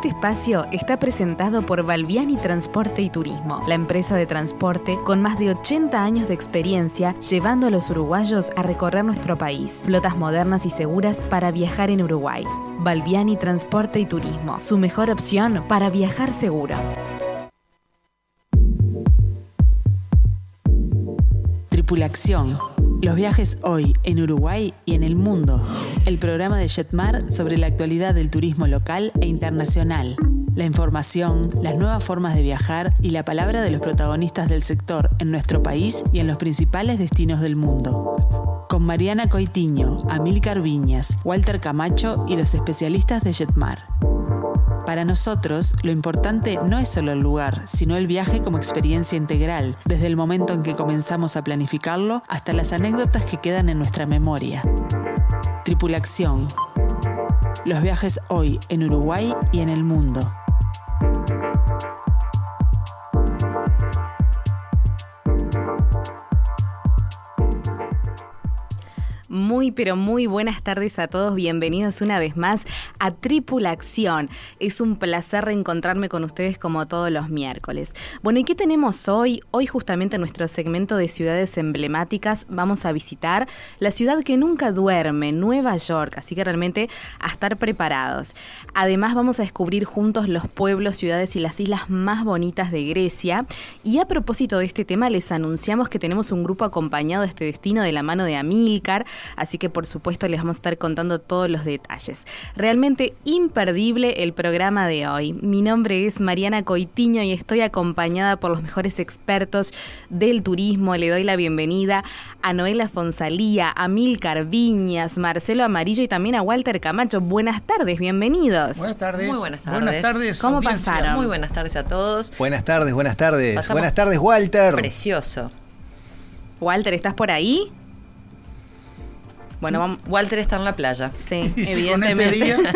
Este espacio está presentado por Valviani Transporte y Turismo, la empresa de transporte con más de 80 años de experiencia llevando a los uruguayos a recorrer nuestro país. Flotas modernas y seguras para viajar en Uruguay. Valviani Transporte y Turismo, su mejor opción para viajar seguro. Tripulación. Los viajes hoy en Uruguay y en el mundo. El programa de Jetmar sobre la actualidad del turismo local e internacional. La información, las nuevas formas de viajar y la palabra de los protagonistas del sector en nuestro país y en los principales destinos del mundo. Con Mariana Coitiño, Amílcar Viñas, Walter Camacho y los especialistas de Jetmar. Para nosotros, lo importante no es solo el lugar, sino el viaje como experiencia integral, desde el momento en que comenzamos a planificarlo hasta las anécdotas que quedan en nuestra memoria. Tripulación. Los viajes hoy en Uruguay y en el mundo. Muy, pero muy buenas tardes a todos. Bienvenidos una vez más a Tripulación. Es un placer reencontrarme con ustedes como todos los miércoles. Bueno, ¿y qué tenemos hoy? Hoy justamente en nuestro segmento de ciudades emblemáticas vamos a visitar la ciudad que nunca duerme, Nueva York. Así que realmente a estar preparados. Además vamos a descubrir juntos los pueblos, ciudades y las islas más bonitas de Grecia. Y a propósito de este tema les anunciamos que tenemos un grupo acompañado a este destino de la mano de Amílcar así que por supuesto les vamos a estar contando todos los detalles. Realmente imperdible el programa de hoy. Mi nombre es Mariana Coitiño y estoy acompañada por los mejores expertos del turismo. Le doy la bienvenida a Noela Fonsalía, a Milcar Viñas, Marcelo Amarillo y también a Walter Camacho. Buenas tardes, bienvenidos. Buenas tardes. Muy buenas tardes. Buenas tardes. ¿Cómo audiencia. pasaron? Muy buenas tardes a todos. Buenas tardes, buenas tardes. Pasamos- Buenas tardes, Walter. Precioso. Walter, ¿estás por ahí? Bueno. Walter está en la playa. Sí, Y si con este evidentemente. día-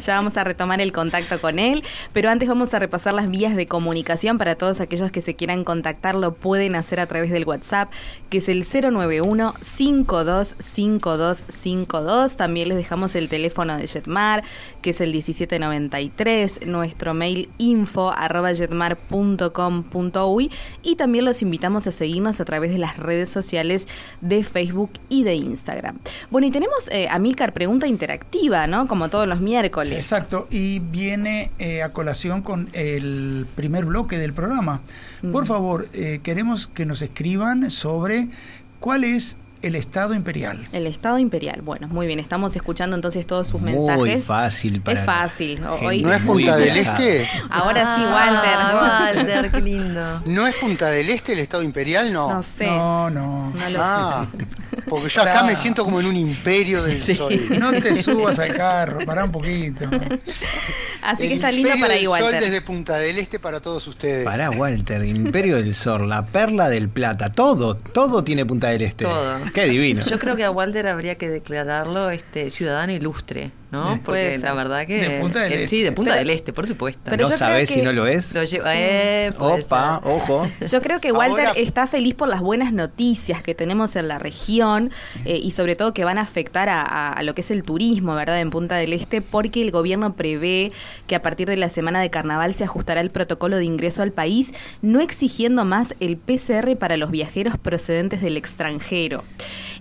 ya vamos a retomar el contacto con él, pero antes vamos a repasar las vías de comunicación para todos aquellos que se quieran contactar, lo pueden hacer a través del WhatsApp, que es el 091-525252. También les dejamos el teléfono de Jetmar, que es el 1793, nuestro mail info arroba jetmar.com.uy y también los invitamos a seguirnos a través de las redes sociales de Facebook y de Instagram. Bueno, y tenemos eh, a Milcar pregunta interactiva, ¿no? Como todos los miércoles. Exacto, y viene eh, a colación con el primer bloque del programa. Por favor, eh, queremos que nos escriban sobre cuál es el Estado imperial. El Estado Imperial. Bueno, muy bien. Estamos escuchando entonces todos sus Muy mensajes. fácil para Es fácil. Hoy, ¿No es muy Punta del. Este? Ahora sí, Walter. Ah, Walter, qué lindo. ¿No es Punta del Este el Estado Imperial? No. No sé. No, no. No lo ah, porque yo acá me siento como en un imperio del sol. No te subas al carro, pará un poquito. Así El que está lindo para ahí, sol Walter. desde Punta del Este para todos ustedes. Pará, Walter, Imperio del Sol, la perla del plata, todo, todo tiene Punta del Este. Todo. Qué divino. Yo creo que a Walter habría que declararlo este ciudadano ilustre, ¿no? Eh, puede Porque la verdad que. De Punta del que- Este. Sí, de Punta Pero- del Este, por supuesto. pero ¿No creo si no lo es? Lo lleva- eh, Opa, ser. ojo. Yo creo que Walter Ahora- está feliz por las buenas noticias que tenemos en la región eh, y sobre todo que van a afectar a, a- a lo que es el turismo, ¿verdad? En Punta del Este, porque el gobierno prevé que a partir de la semana de carnaval se ajustará el protocolo de ingreso al país, no exigiendo más el PCR para los viajeros procedentes del extranjero.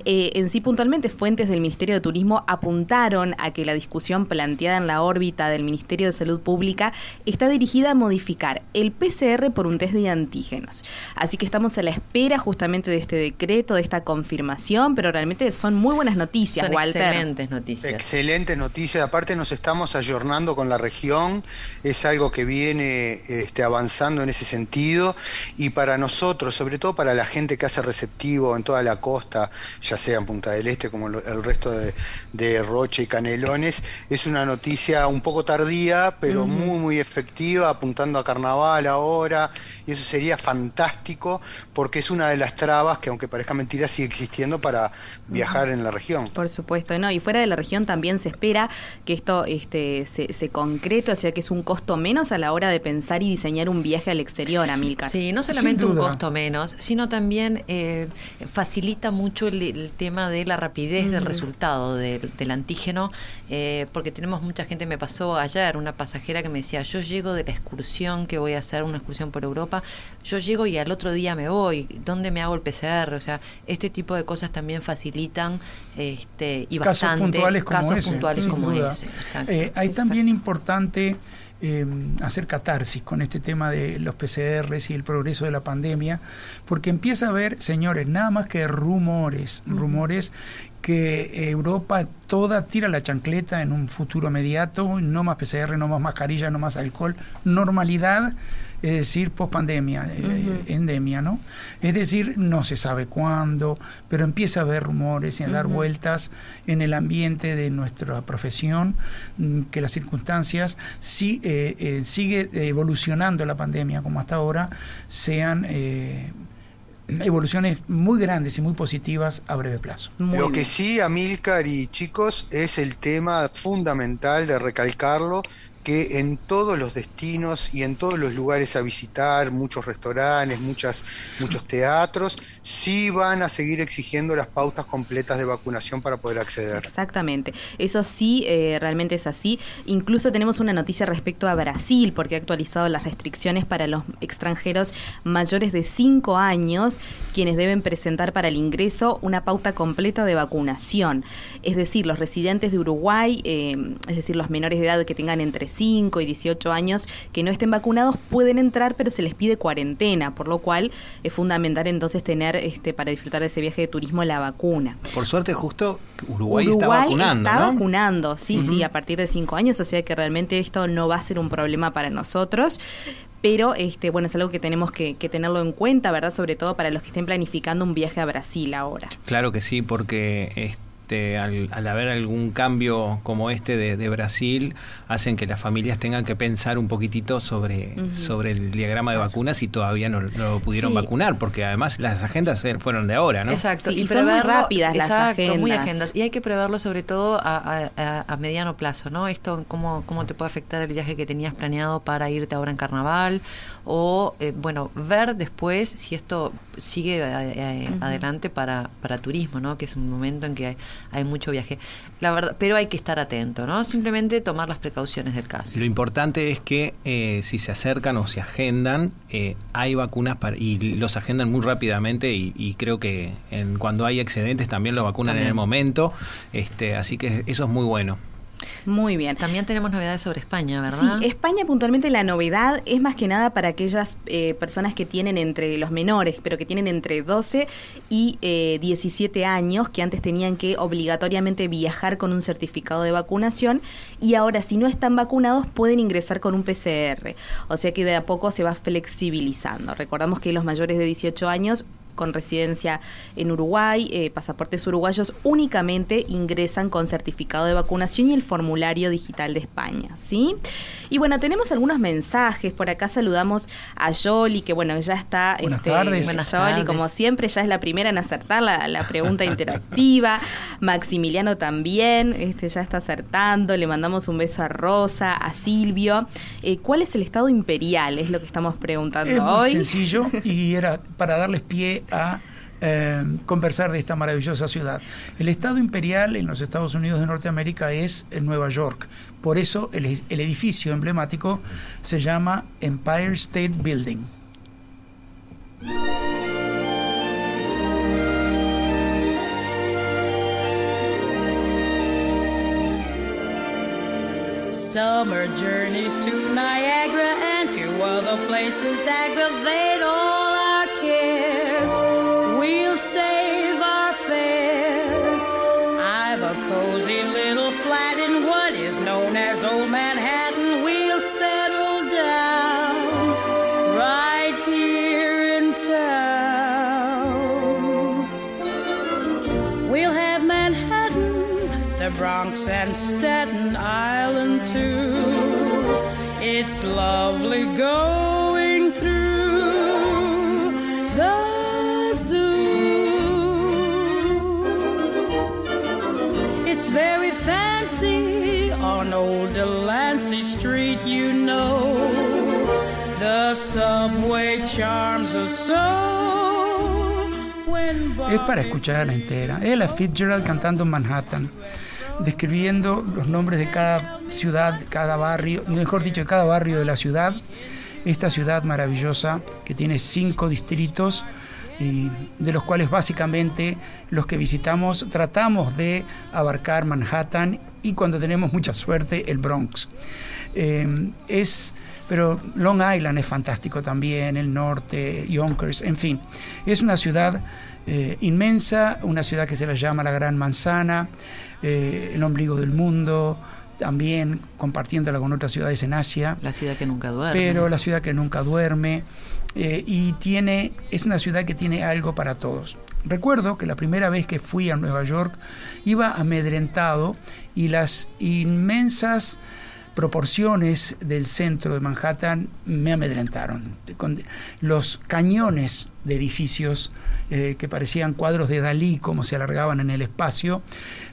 Eh, en sí, puntualmente, fuentes del Ministerio de Turismo apuntaron a que la discusión planteada en la órbita del Ministerio de Salud Pública está dirigida a modificar el PCR por un test de antígenos. Así que estamos a la espera justamente de este decreto, de esta confirmación, pero realmente son muy buenas noticias, Son Walter. excelentes noticias. Excelente noticia. Aparte nos estamos ayornando con la región. Es algo que viene este, avanzando en ese sentido. Y para nosotros, sobre todo para la gente que hace receptivo en toda la costa, ya sea en Punta del Este como el resto de, de Roche y Canelones, es una noticia un poco tardía, pero muy, muy efectiva, apuntando a carnaval ahora. Y eso sería fantástico porque es una de las trabas que, aunque parezca mentira, sigue existiendo para viajar en la región. Por supuesto, no, y fuera de la región también se espera que esto este, se, se concrete, o sea que es un costo menos a la hora de pensar y diseñar un viaje al exterior, Amilcar. Sí, no solamente un costo menos, sino también eh, facilita mucho el- el tema de la rapidez del resultado del, del antígeno, eh, porque tenemos mucha gente, me pasó ayer, una pasajera que me decía, yo llego de la excursión que voy a hacer, una excursión por Europa, yo llego y al otro día me voy, ¿dónde me hago el PCR? O sea, este tipo de cosas también facilitan este, y casos bastante puntuales como casos ese, puntuales como ese. Eh, hay también importante eh, hacer catarsis con este tema de los PCRs y el progreso de la pandemia, porque empieza a haber, señores, nada más que rumores, rumores que Europa toda tira la chancleta en un futuro inmediato, no más PCR, no más mascarilla, no más alcohol, normalidad, es decir, pospandemia, eh, endemia, ¿no? Es decir, no se sabe cuándo, pero empieza a haber rumores y a dar vueltas en el ambiente de nuestra profesión, mm, que las circunstancias, si eh, eh, sigue evolucionando la pandemia como hasta ahora, sean eh, evoluciones muy grandes y muy positivas a breve plazo. Muy Lo bien. que sí, Amílcar y chicos, es el tema fundamental de recalcarlo, que en todos los destinos y en todos los lugares a visitar, muchos restaurantes, muchas, muchos teatros, sí van a seguir exigiendo las pautas completas de vacunación para poder acceder. Exactamente, eso sí, eh, realmente es así. Incluso tenemos una noticia respecto a Brasil, porque ha actualizado las restricciones para los extranjeros mayores de 5 años, quienes deben presentar para el ingreso una pauta completa de vacunación. Es decir, los residentes de Uruguay, eh, es decir, los menores de edad que tengan entre 5 y 18 años que no estén vacunados, pueden entrar, pero se les pide cuarentena, por lo cual es fundamental entonces tener este para disfrutar de ese viaje de turismo la vacuna. Por suerte, justo Uruguay, está vacunando, está ¿no? vacunando, sí, sí, a partir de cinco años, o sea que realmente esto no va a ser un problema para nosotros. Pero este, bueno, es algo que tenemos que, que tenerlo en cuenta, ¿verdad? Sobre todo para los que estén planificando un viaje a Brasil ahora. Claro que sí, porque este, al, al haber algún cambio como este de, de Brasil, hacen que las familias tengan que pensar un poquitito sobre, sobre el diagrama de vacunas y todavía no, no lo pudieron Sí. vacunar, porque además las agendas er- fueron de ahora, ¿no? Exacto, Sí, y son muy rápidas las exacto, muy agendas. agendas. Y hay que preverlo sobre todo a, a- mediano plazo, ¿no? Esto, cómo, cómo te puede afectar el viaje que tenías planeado para irte ahora en carnaval, o, eh, bueno, ver después si esto sigue eh, eh, adelante para, para turismo, ¿no? Que es un momento en que hay, hay mucho viaje. La verdad, pero hay que estar atento, ¿no? Simplemente tomar las precauciones del caso. Lo importante es que eh, si se acercan o se agendan, eh, hay vacunas para, y los agendan muy rápidamente y, y creo que en, cuando hay excedentes también los vacunan en el momento, este, así que eso es muy bueno. Muy bien. También tenemos novedades sobre España, ¿verdad? Sí, España puntualmente la novedad es más que nada para aquellas eh, personas que tienen entre los menores, pero que tienen entre 12 y eh, 17 años, que antes tenían que obligatoriamente viajar con un certificado de vacunación y ahora si no están vacunados pueden ingresar con un PCR. O sea que de a poco se va flexibilizando. Recordamos que los mayores de 18 años con residencia en Uruguay, eh, pasaportes uruguayos, únicamente ingresan con certificado de vacunación y el formulario digital de España, ¿sí? Y bueno, tenemos algunos mensajes. Por acá saludamos a Yoli, que bueno, ya está. este, Buenas tardes. Buenas Yoli, tardes. como siempre, ya es la primera en acertar la, la pregunta interactiva. Maximiliano también, este, ya está acertando. Le mandamos un beso a Rosa, a Silvio. Eh, ¿Cuál es el estado imperial? Es lo que estamos preguntando Es muy hoy. sencillo y era para darles pie a eh, conversar de esta maravillosa ciudad. El Estado Imperial en los Estados Unidos de Norteamérica es en Nueva York. Por eso el, edificio emblemático se llama Empire State Building. Summer journeys to Niagara and to other places all Bronx, and Staten Island too. It's lovely going through the zoo. It's very fancy on old Delancey Street, you know. The subway charms us so. es para escucharla entera. Es la Fitzgerald cantando en Manhattan, describiendo los nombres de cada ciudad, cada barrio, mejor dicho, de cada barrio de la ciudad. Esta ciudad maravillosa que tiene cinco distritos y de los cuales básicamente los que visitamos tratamos de abarcar Manhattan y cuando tenemos mucha suerte el Bronx. Eh, es, pero Long Island es fantástico también, el norte, Yonkers, en fin, es una ciudad eh, inmensa, una ciudad que se la llama la Gran Manzana, eh, el ombligo del mundo, también compartiéndola con otras ciudades en Asia. La ciudad que nunca duerme. Pero la ciudad que nunca duerme. Eh, y tiene, es una ciudad que tiene algo para todos. Recuerdo que la primera vez que fui a Nueva York iba amedrentado y las inmensas proporciones del centro de Manhattan me amedrentaron. Los cañones de edificios eh, que parecían cuadros de Dalí, como se alargaban en el espacio,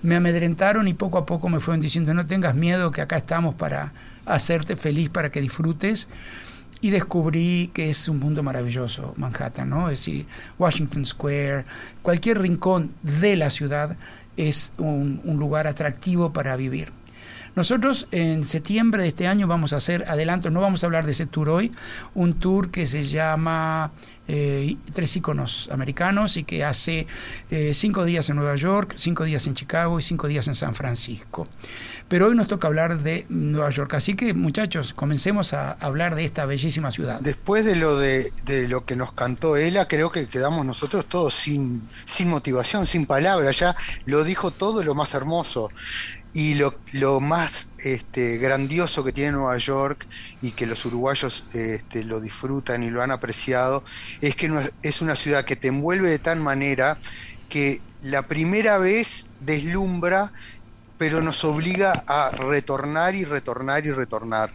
me amedrentaron y poco a poco me fueron diciendo, no tengas miedo, que acá estamos para hacerte feliz, para que disfrutes. Y descubrí que es un mundo maravilloso, Manhattan, ¿no? Es decir, Washington Square, cualquier rincón de la ciudad es un lugar atractivo para vivir. Nosotros en septiembre de este año vamos a hacer, adelanto, no vamos a hablar de ese tour hoy, un tour que se llama eh, Tres iconos americanos y que hace eh, cinco días en Nueva York, cinco días en Chicago y cinco días en San Francisco. Pero hoy nos toca hablar de Nueva York, así que muchachos, comencemos a hablar de esta bellísima ciudad. Después de lo de, de lo que nos cantó Ela, creo que quedamos nosotros todos sin, sin motivación, sin palabras, ya lo dijo todo lo más hermoso. Y lo, lo más este, grandioso que tiene Nueva York y que los uruguayos este, lo disfrutan y lo han apreciado es que es- es una ciudad que te envuelve de tal manera que la primera vez deslumbra, pero nos obliga a retornar y retornar y retornar.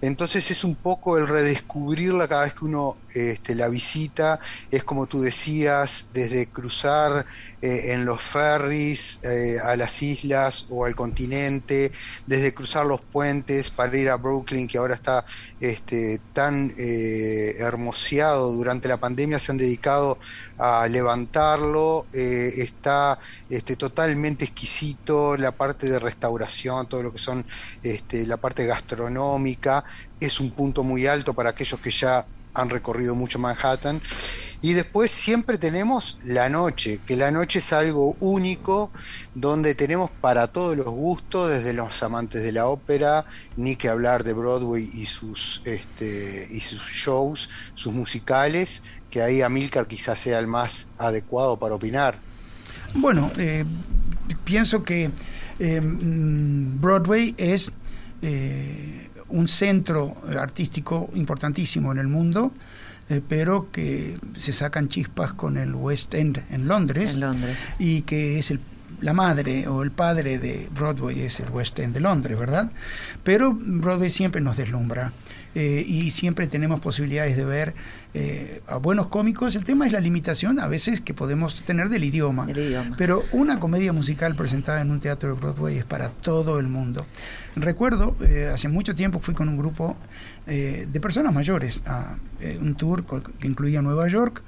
Entonces es un poco el redescubrirla cada vez que uno este, la visita, es como tú decías, desde cruzar eh, en los ferries eh, a las islas o al continente, desde cruzar los puentes para ir a Brooklyn, que ahora está este, tan eh, hermoseado durante la pandemia, se han dedicado a levantarlo, eh, está este, totalmente exquisito, la parte de restauración, todo lo que son este, la parte gastronómica, es un punto muy alto para aquellos que ya han recorrido mucho Manhattan. Y después siempre tenemos la noche, que la noche es algo único, donde tenemos para todos los gustos, desde los amantes de la ópera, ni que hablar de Broadway y sus, este, y sus shows, sus musicales, que ahí Amilcar quizás sea el más adecuado para opinar. Bueno, eh, pienso que eh, mm, Broadway es eh, un centro artístico importantísimo en el mundo, eh, pero que se sacan chispas con el West End en Londres, En Londres. y que es el, la madre o el padre de Broadway es el West End de Londres, ¿verdad? Pero Broadway siempre nos deslumbra. eh, y siempre tenemos posibilidades de ver eh, a buenos cómicos. El tema es la limitación a veces que podemos tener del idioma. Pero una comedia musical presentada en un teatro de Broadway es para todo el mundo. Recuerdo, eh, hace mucho tiempo fui con un grupo de personas mayores a un tour que incluía Nueva York.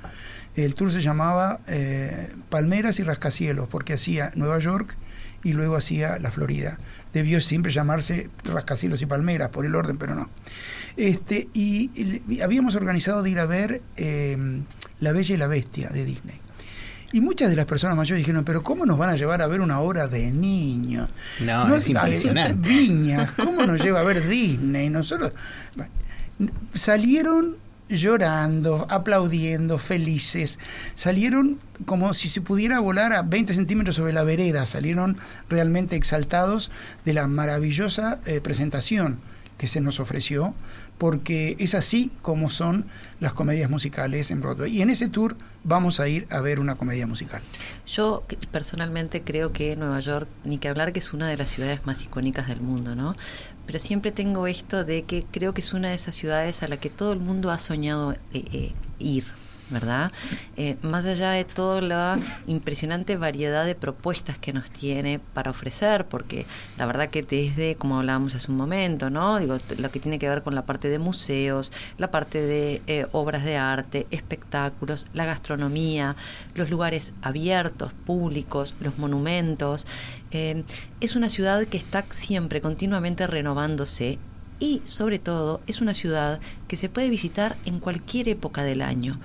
El tour se llamaba eh, Palmeras y Rascacielos, porque hacía Nueva York y luego hacía la Florida. Debió siempre llamarse Rascacielos y Palmeras, por el orden, pero no. Este, y, y habíamos organizado de ir a ver eh, La Bella y la Bestia de Disney. Y muchas de las personas mayores dijeron, pero ¿cómo nos van a llevar a ver una obra de niños? No, es impresionante. Viñas, ¿cómo nos lleva a ver Disney? Nosotros bueno, salieron llorando, aplaudiendo, felices. Salieron como si se pudiera volar a 20 centímetros sobre la vereda. Salieron realmente exaltados de la maravillosa eh, presentación que se nos ofreció, porque es así como son las comedias musicales en Broadway. Y en ese tour vamos a ir a ver una comedia musical. Yo personalmente creo que Nueva York, ni que hablar que es una de las ciudades más icónicas del mundo, ¿no? Pero siempre tengo esto de que creo que es una de esas ciudades a la que todo el mundo ha soñado eh, eh, ir. ¿Verdad? Eh, más allá de toda la impresionante variedad de propuestas que nos tiene para ofrecer, porque la verdad que desde, como hablábamos hace un momento, ¿no? Digo, lo que tiene que ver con la parte de museos, la parte de eh, obras de arte, espectáculos, la gastronomía, los lugares abiertos, públicos, los monumentos. eh, es una ciudad que está siempre continuamente renovándose y sobre todo es una ciudad que se puede visitar en cualquier época del año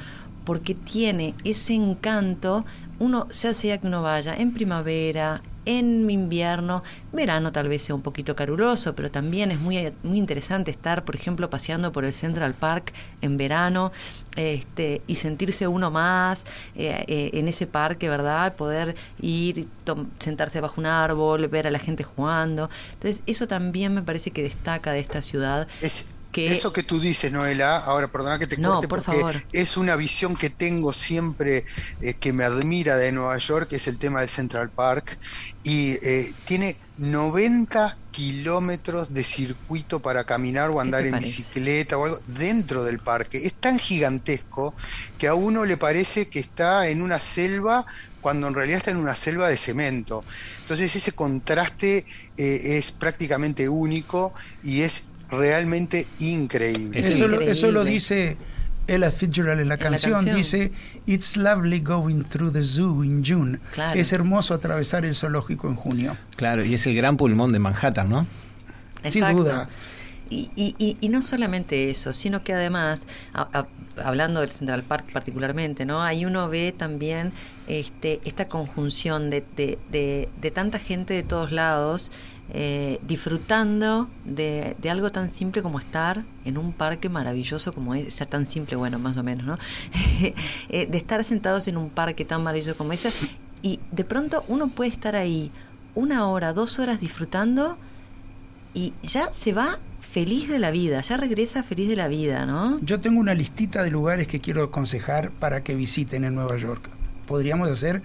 porque tiene ese encanto, uno, ya sea que uno vaya en primavera, en invierno, verano tal vez sea un poquito caluroso, pero también es muy, muy interesante estar, por ejemplo, paseando por el Central Park en verano este, y sentirse uno más eh, eh, en ese parque, ¿verdad? Poder ir, sentarse bajo un árbol, ver a la gente jugando. Entonces, eso también me parece que destaca de esta ciudad. Que- Eso que tú dices, Noela, ahora perdona que te No, corte por porque favor. es una visión que tengo siempre eh, que me admira de Nueva York, que es el tema del Central Park, y eh, tiene 90 kilómetros de circuito para caminar o andar en parece? bicicleta o algo dentro del parque. Es tan gigantesco que a uno le parece que está en una selva cuando en realidad está en una selva de cemento. Entonces ese contraste eh, es prácticamente único y es realmente increíble. Es Eso, lo, eso lo increíble. dice Ella Fitzgerald en la En la canción. Dice, It's lovely going through the zoo in June. Claro. Es hermoso atravesar el zoológico en junio. Claro, y es el gran pulmón de Manhattan, ¿no? Sin duda. Y, y- y- y no solamente eso, sino que además, a- a- hablando del Central Park particularmente, ¿no? Ahí uno ve también este, esta conjunción de, de- de- de tanta gente de todos lados eh, disfrutando de, algo tan simple como estar en un parque maravilloso como es, o sea, tan simple, bueno, más o menos, ¿no? Eh, de estar sentados en un parque tan maravilloso como ese y de pronto uno puede estar ahí una hora, dos horas disfrutando y ya se va feliz de la vida, ya regresa feliz de la vida, ¿no? Yo tengo una listita de lugares que quiero aconsejar para que visiten en Nueva York. Podríamos hacer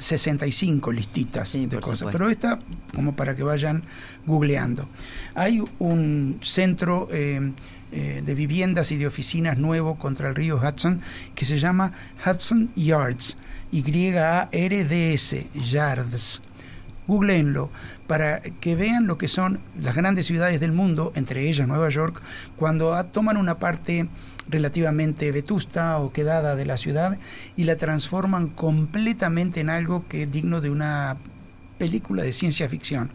65 listitas Sí, de cosas, supuesto. pero esta como para que vayan googleando. Hay un centro eh, eh, de viviendas y de oficinas nuevo contra el río Hudson que se llama Hudson Yards, Y-A-R-D-S, Yards. Googleenlo para que vean lo que son las grandes ciudades del mundo, entre ellas Nueva York, cuando toman una parte relativamente vetusta o quedada de la ciudad y la transforman completamente en algo que es digno de una película de ciencia ficción.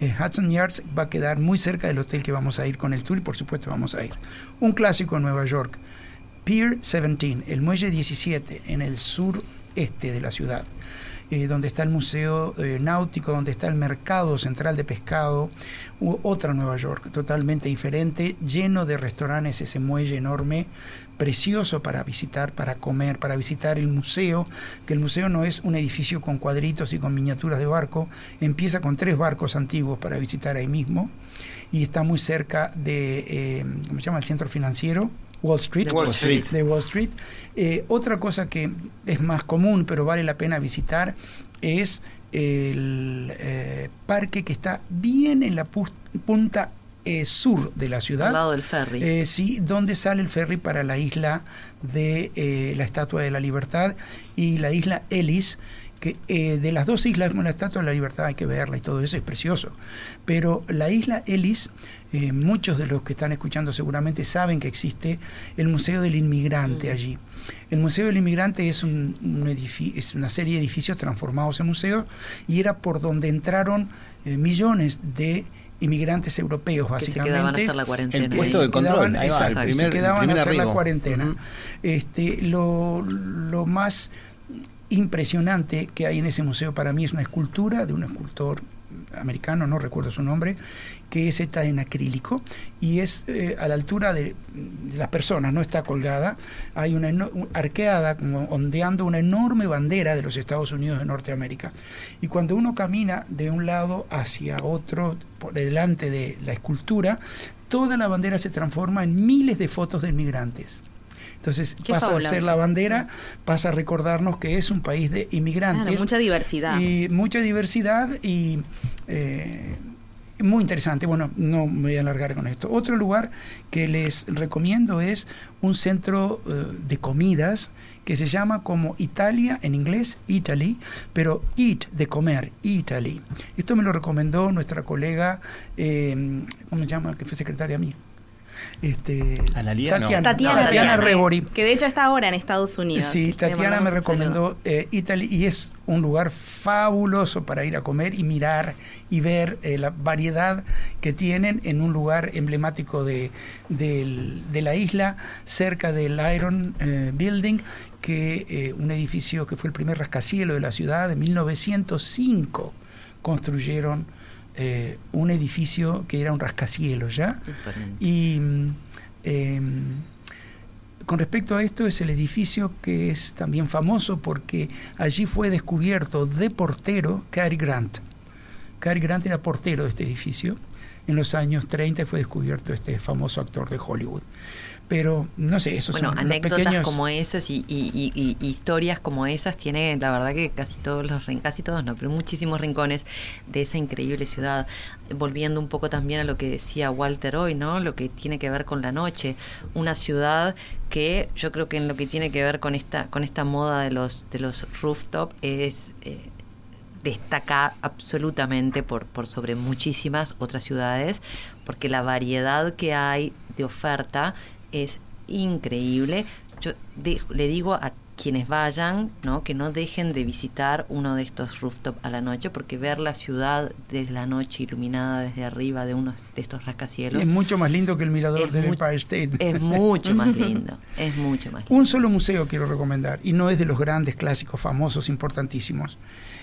Eh, Hudson Yards va a quedar muy cerca del hotel que vamos a ir con el tour y por supuesto vamos a ir. Un clásico en Nueva York, Pier 17, el muelle 17 en el sur este de la ciudad eh, donde está el Museo eh, Náutico, donde está el Mercado Central de Pescado, u otra Nueva York, totalmente diferente, lleno de restaurantes, ese muelle enorme, precioso para visitar, para comer, para visitar el museo, que el museo no es un edificio con cuadritos y con miniaturas de barco, empieza con tres barcos antiguos para visitar ahí mismo, y está muy cerca de, eh, ¿cómo se llama?, el centro financiero. Wall Street, De Wall Street. de Wall Street. Eh, otra cosa que es más común, pero vale la pena visitar, es el eh, parque que está bien en la pu- punta eh, sur de la ciudad. Al lado del ferry. Eh, sí, donde sale el ferry para la isla de eh, la Estatua de la Libertad y la isla Ellis, que eh, de las dos islas, bueno, la Estatua de la Libertad hay que verla y todo eso es precioso, pero la isla Ellis, eh, muchos de los que están escuchando seguramente saben que existe el Museo del Inmigrante allí. El Museo del Inmigrante es, un, un edifi- es una serie de edificios transformados en museos y era por donde entraron eh, millones de inmigrantes europeos, que se básicamente. quedaban a hacer la cuarentena. El puesto se de control, quedaban, ahí va, exacto, el y se primer- quedaban a hacer la cuarentena. Este, lo, lo más impresionante que hay en ese museo para mí es una escultura de un escultor americano, no recuerdo su nombre, que es esta en acrílico y es eh, a la altura de, las personas, no está colgada, hay una arqueada, ondeando una enorme bandera de los Estados Unidos de Norteamérica. Y cuando uno camina de un lado hacia otro, por delante de la escultura, toda la bandera se transforma en miles de fotos de inmigrantes. Entonces Qué pasa a ser la bandera, pasa a recordarnos que es un país de inmigrantes. Claro, mucha diversidad. Y mucha diversidad y, eh, Muy interesante. Bueno, no me voy a alargar con esto. Otro lugar que les recomiendo es un centro eh, de comidas que se llama como Italia en inglés, Italy, pero eat de comer, Italy. Esto me lo recomendó nuestra colega, eh, ¿cómo se llama? Que fue secretaria mía. Este, no. Tatiana, Tatiana, Tatiana Rebori. Que de hecho está ahora en Estados Unidos. Sí, Tatiana me recomendó eh, Italy y es un lugar fabuloso para ir a comer y mirar y ver eh, la variedad que tienen en un lugar emblemático de la isla, cerca del Iron eh, Building, que eh, un edificio que fue el primer rascacielos de la ciudad de 1905 construyeron eh, un edificio que era un rascacielos ya y em, con respecto a esto es el edificio que es también famoso porque allí fue descubierto de portero Cary Grant. Cary Grant era portero de este edificio. En los años 30 fue descubierto este famoso actor de Hollywood. Pero no sé, esos Bueno, son los anécdotas pequeños... como esas y, y- y- y- y historias como esas tiene la verdad que casi todos los casi todos no, pero muchísimos rincones de esa increíble ciudad. Volviendo un poco también a lo que decía Walter hoy, ¿no? Lo que tiene que ver con la noche, una ciudad que yo creo que en lo que tiene que ver con esta con esta moda de los de los rooftop es eh, destaca absolutamente por, por sobre muchísimas otras ciudades, porque la variedad que hay de oferta es increíble. Yo de- le digo a quienes vayan, ¿no? que no dejen de visitar uno de estos rooftop a la noche, porque ver la ciudad desde la noche iluminada desde arriba de uno de estos rascacielos Es mucho más lindo que el mirador del Empire State. es mucho más lindo, es mucho más lindo. Un solo museo quiero recomendar, y no es de los grandes clásicos famosos, importantísimos.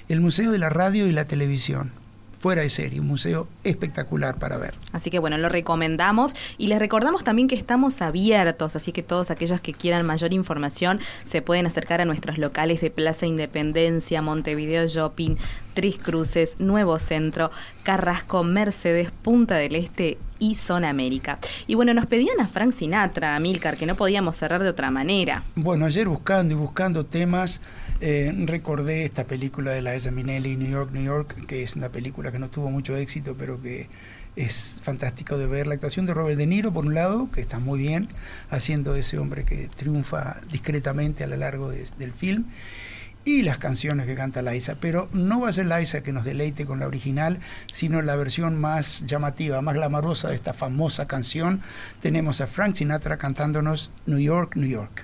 El Museo de la Radio y la Televisión. Fuera de serie, un museo espectacular para ver. Así que bueno, lo recomendamos y les recordamos también que estamos abiertos, así que todos aquellos que quieran mayor información se pueden acercar a nuestros locales de Plaza Independencia, Montevideo Shopping, Tris Cruces, Nuevo Centro, Carrasco, Mercedes, Punta del Este y Zona América. Y bueno, nos pedían a Frank Sinatra, a Milcar, que no podíamos cerrar de otra manera. Bueno, ayer buscando y buscando temas, eh, recordé esta película de la Esa Minnelli, New York, New York, que es una película que no tuvo mucho éxito, pero que es fantástico de ver. La actuación de Robert De Niro, por un lado, que está muy bien, haciendo ese hombre que triunfa discretamente a lo largo de- del film, y las canciones que canta Liza. Pero no va a ser Liza que nos deleite con la original, sino la versión más llamativa, más glamorosa de esta famosa canción. Tenemos a Frank Sinatra cantándonos New York, New York.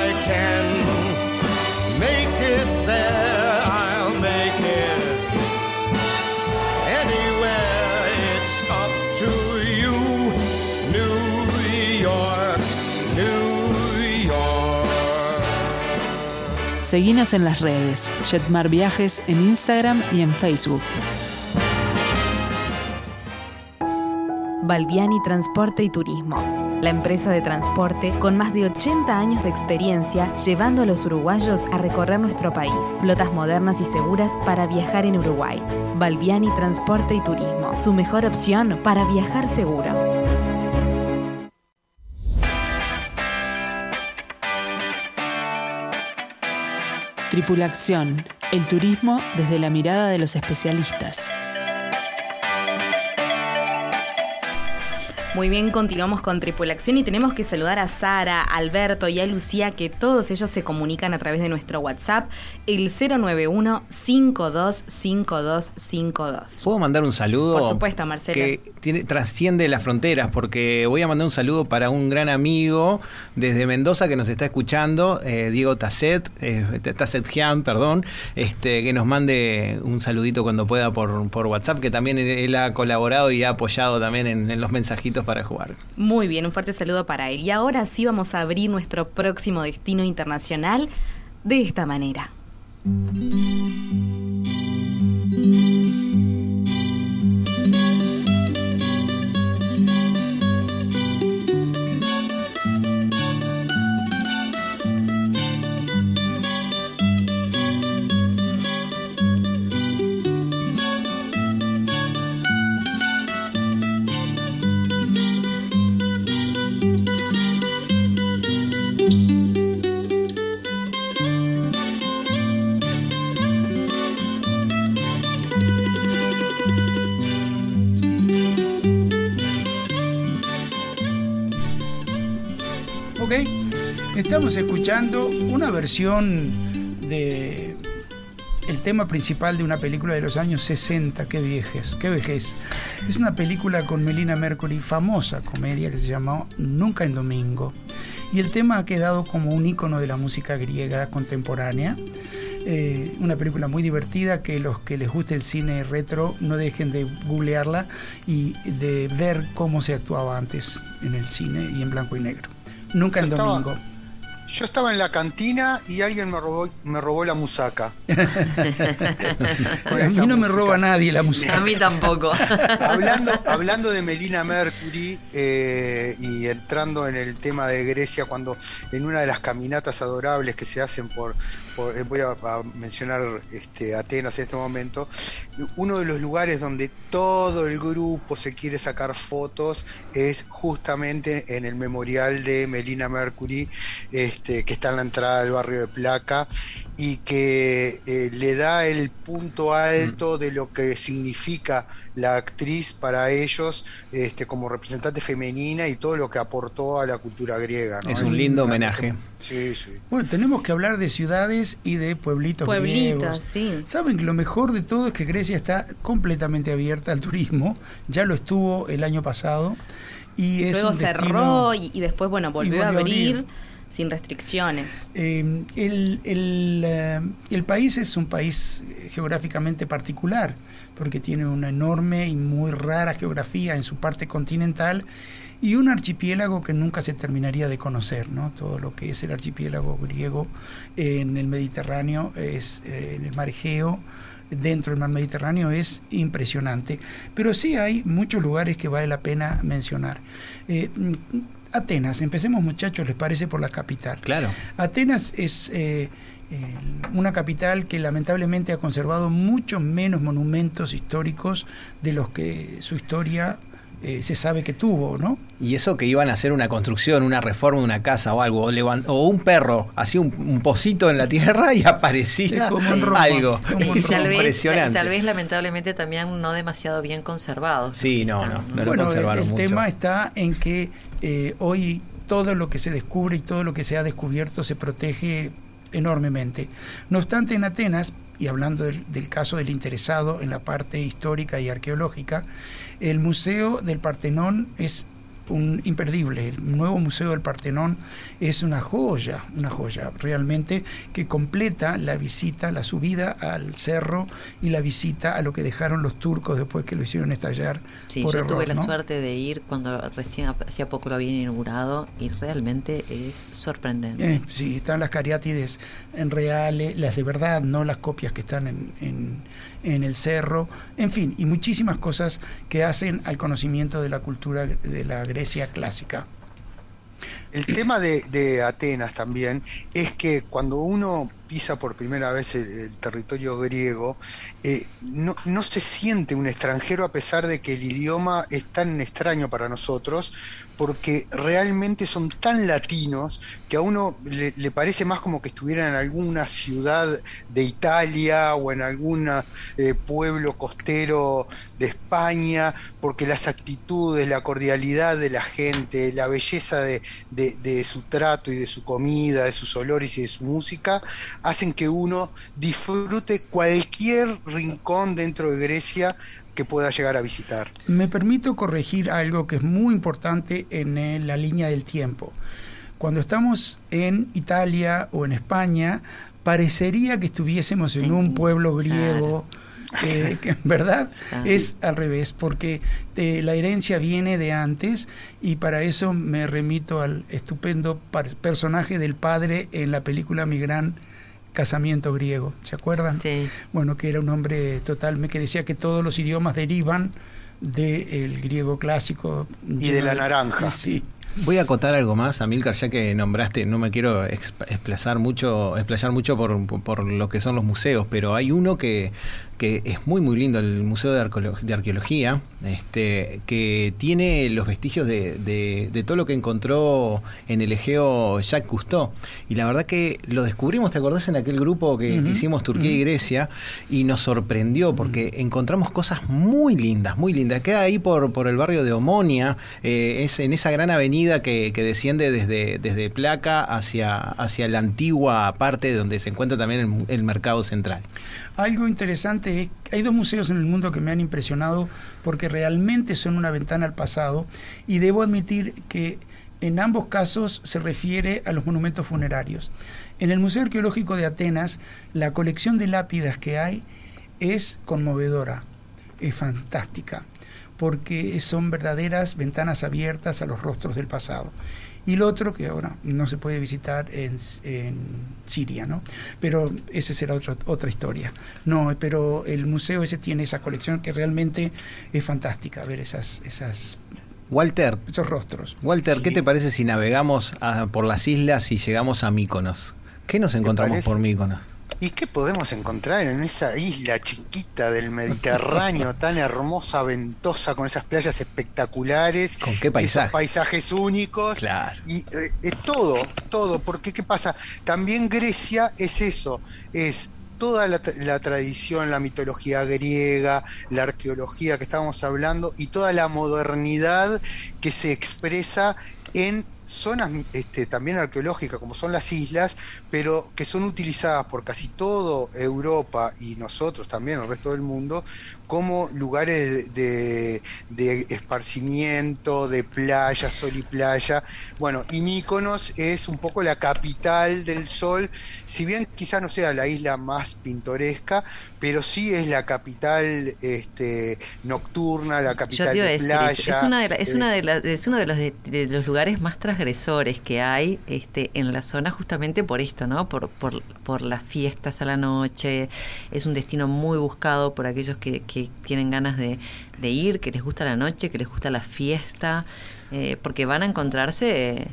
Seguinos en las redes, Jetmar Viajes en Instagram y en Facebook. Balbiani Transporte y Turismo, la empresa de transporte con más de 80 años de experiencia llevando a los uruguayos a recorrer nuestro país. Flotas modernas y seguras para viajar en Uruguay. Balbiani Transporte y Turismo, su mejor opción para viajar seguro. Tripulación, el turismo desde la mirada de los especialistas. Muy bien, continuamos con Tripulación y tenemos que saludar a Sara, Alberto y a Lucía, que todos ellos se comunican a través de nuestro WhatsApp, el 091-525252. ¿Puedo mandar un saludo? Por supuesto, Marcelo. Que tiene, trasciende las fronteras, porque voy a mandar un saludo para un gran amigo desde Mendoza que nos está escuchando, eh, Diego Tasset, eh, Tasset Gian, perdón, este, que nos mande un saludito cuando pueda por, por WhatsApp, que también él, él ha colaborado y ha apoyado también en, en los mensajitos para jugar. Muy bien, un fuerte saludo para él. Y ahora sí vamos a abrir nuestro próximo destino internacional de esta manera. Estamos escuchando una versión de el tema principal de una película de los años 60, qué viejes, qué vejez. Es una película con Melina Mercury, famosa comedia que se llamó Nunca en Domingo. Y el tema ha quedado como un icono de la música griega contemporánea. Eh, una película muy divertida que los que les guste el cine retro no dejen de googlearla y de ver cómo se actuaba antes en el cine y en blanco y negro. Nunca en domingo. Yo estaba en la cantina y alguien me robó, me robó la musaca. A mí no me roba nadie la música. A mí tampoco. hablando, hablando de Melina Mercury eh, y entrando en el tema de Grecia, cuando en una de las caminatas adorables que se hacen por, por- eh, voy a, a mencionar este, Atenas en este momento, uno de los lugares donde todo el grupo se quiere sacar fotos es justamente en el memorial de Melina Mercury, este, que está en la entrada del barrio de Placa y que eh, le da el punto alto de lo que significa la actriz para ellos este, como representante femenina y todo lo que aportó a la cultura griega. ¿no? Es un lindo homenaje. Sí, sí. Bueno, tenemos que hablar de ciudades y de pueblitos, Pueblitos, griegos. sí. Saben que lo mejor de todo es que Grecia está completamente abierta al turismo. Ya lo estuvo el año pasado y es Luego un cerró destino- y, y después, bueno, volvió, volvió a a abrir, abrir. Sin restricciones. Eh, el, el, eh, el país es un país eh, geográficamente particular, porque tiene una enorme y muy rara geografía en su parte continental y un archipiélago que nunca se terminaría de conocer, ¿no? Todo lo que es el archipiélago griego en el Mediterráneo, es eh, en el mar Egeo, dentro del mar Mediterráneo es impresionante. Pero sí hay muchos lugares que vale la pena mencionar. Eh, Atenas, empecemos muchachos, ¿les parece por la capital? Claro. Atenas es eh, eh, una capital que lamentablemente ha conservado muchos menos monumentos históricos de los que su historia eh, se sabe que tuvo, ¿no? Y eso que iban a hacer una construcción, una reforma de una casa o algo, o, un perro hacía un, un pocito en la tierra y aparecía Roma, algo. Roma. tal, vez, impresionante. tal vez lamentablemente también no demasiado bien conservados. Sí, no, no, no lo bueno, el, conservaron el mucho. tema está en que eh, hoy todo lo que se descubre y todo lo que se ha descubierto se protege enormemente. No obstante, en Atenas, y hablando del, caso del interesado en la parte histórica y arqueológica, el Museo del Partenón es un imperdible. El nuevo Museo del Partenón es una joya, una joya realmente que completa la visita, la subida al cerro y la visita a lo que dejaron los turcos después que lo hicieron estallar Sí, por yo error, tuve la ¿no? suerte de ir cuando recién hacía poco lo habían inaugurado y realmente es sorprendente. Eh, sí, están las cariátides en reales, las de verdad, no las copias que están en, en, en el cerro, en fin, y muchísimas cosas que hacen al conocimiento de la cultura de la Grecia clásica. El tema de, Atenas también es que cuando uno pisa por primera vez el, el territorio griego, eh, no, no se siente un extranjero a pesar de que el idioma es tan extraño para nosotros, porque realmente son tan latinos que a uno le, parece más como que estuviera en alguna ciudad de Italia o en algún pueblo costero de España, porque las actitudes, la cordialidad de la gente, la belleza de, de- de su trato y de su comida, de sus olores y de su música, hacen que uno disfrute cualquier rincón dentro de Grecia que pueda llegar a visitar. Me permito corregir algo que es muy importante en eh, la línea del tiempo. Cuando estamos en Italia o en España, parecería que estuviésemos en un pueblo griego, eh, que en verdad Ah, es al revés, porque eh, la herencia viene de antes y para eso me remito al estupendo par- personaje del padre en la película Mi Gran Casamiento Griego, ¿se acuerdan? Sí. bueno, que era un hombre total, que decía que todos los idiomas derivan del griego clásico. Y de la naranja. Sí. Voy a acotar algo más, Amilcar, ya que nombraste, no me quiero exp- explayar mucho, explayar mucho por, por lo que son los museos, pero hay uno que, que es muy muy lindo, el Museo de, de Arqueología, este, que tiene los vestigios de, de- de todo lo que encontró en el Egeo Jacques Cousteau. Y la verdad que lo descubrimos, ¿te acordás en aquel grupo que, hicimos Turquía y Grecia? Y nos sorprendió porque encontramos cosas muy lindas, muy lindas. Queda ahí por, por el barrio de Omonia, eh, es en esa gran avenida que, que desciende desde, desde Placa hacia, hacia la antigua parte donde se encuentra también el mercado central. Algo interesante es que hay dos museos en el mundo que me han impresionado porque realmente son una ventana al pasado y debo admitir que en ambos casos se refiere a los monumentos funerarios. En el Museo Arqueológico de Atenas, la colección de lápidas que hay es conmovedora, es fantástica, porque son verdaderas ventanas abiertas a los rostros del pasado. Y lo otro que ahora no se puede visitar en, en Siria, ¿no? Pero esa será otra, otra historia. No, pero el museo ese tiene esa colección que realmente es fantástica, ver esas, esas, Walter, esos rostros. Walter, ¿qué te parece si navegamos a- por las islas y llegamos a Míconos? ¿Qué nos encontramos por Míconos? ¿Y qué podemos encontrar en esa isla chiquita del Mediterráneo, tan hermosa, ventosa, con esas playas espectaculares? ¿Con qué paisaje? Esos paisajes únicos. Claro. Y eh, eh, todo, todo, porque ¿qué pasa? También Grecia es eso, es toda la, la tradición, la mitología griega, la arqueología que estábamos hablando y toda la modernidad que se expresa en zonas este, también arqueológicas como son las islas, pero que son utilizadas por casi todo Europa y nosotros también, el resto del mundo, como lugares de, de esparcimiento, de playa, sol y playa. Bueno, y Míconos es un poco la capital del sol, si bien quizá no sea la isla más pintoresca, pero sí es la capital este, nocturna, la capital de decir, playa. es, una de la- es eh, una de las- es uno de los, de, de los lugares más transgresores que hay este, en la zona justamente por esto, ¿no? Por, por, por las fiestas a la noche. Es un destino muy buscado por aquellos que, que tienen ganas de, de ir, que les gusta la noche, que les gusta la fiesta, eh, porque van a encontrarse eh,